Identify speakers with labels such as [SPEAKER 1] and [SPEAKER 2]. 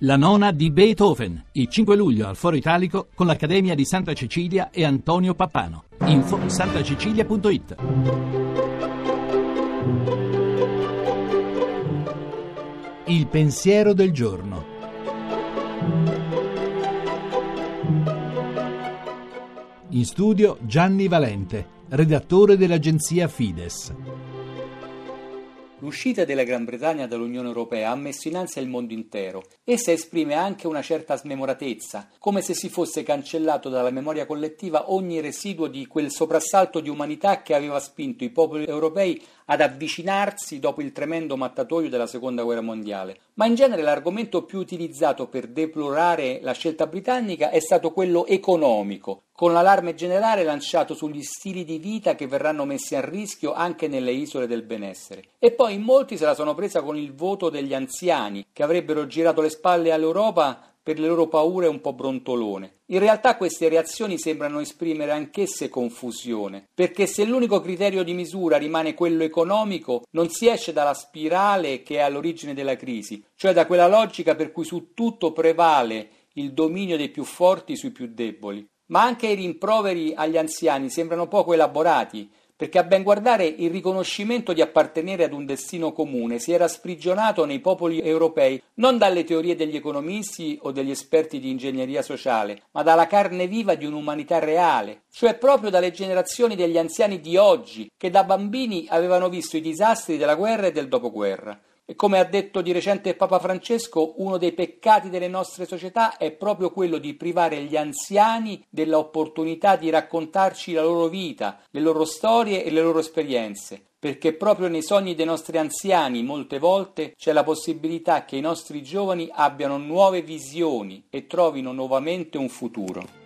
[SPEAKER 1] La nona di Beethoven, il 5 luglio al Foro Italico con l'Accademia di Santa Cecilia e Antonio Pappano. Info santacecilia.it Il pensiero del giorno. In studio Gianni Valente, redattore dell'agenzia Fides.
[SPEAKER 2] L'uscita della Gran Bretagna dall'Unione Europea ha messo in ansia il mondo intero. Essa esprime anche una certa smemoratezza, come se si fosse cancellato dalla memoria collettiva ogni residuo di quel soprassalto di umanità che aveva spinto i popoli europei ad avvicinarsi dopo il tremendo mattatoio della Seconda Guerra Mondiale. Ma in genere l'argomento più utilizzato per deplorare la scelta britannica è stato quello economico, con l'allarme generale lanciato sugli stili di vita che verranno messi a rischio anche nelle isole del benessere. E poi in molti se la sono presa con il voto degli anziani, che avrebbero girato le spalle all'Europa per le loro paure un po' brontolone. In realtà queste reazioni sembrano esprimere anch'esse confusione, perché se l'unico criterio di misura rimane quello economico, non si esce dalla spirale che è all'origine della crisi, cioè da quella logica per cui su tutto prevale il dominio dei più forti sui più deboli. Ma anche i rimproveri agli anziani sembrano poco elaborati, perché a ben guardare il riconoscimento di appartenere ad un destino comune si era sprigionato nei popoli europei non dalle teorie degli economisti o degli esperti di ingegneria sociale, ma dalla carne viva di un'umanità reale, cioè proprio dalle generazioni degli anziani di oggi, che da bambini avevano visto i disastri della guerra e del dopoguerra. E come ha detto di recente Papa Francesco, uno dei peccati delle nostre società è proprio quello di privare gli anziani dell'opportunità di raccontarci la loro vita, le loro storie e le loro esperienze, perché proprio nei sogni dei nostri anziani molte volte c'è la possibilità che i nostri giovani abbiano nuove visioni e trovino nuovamente un futuro.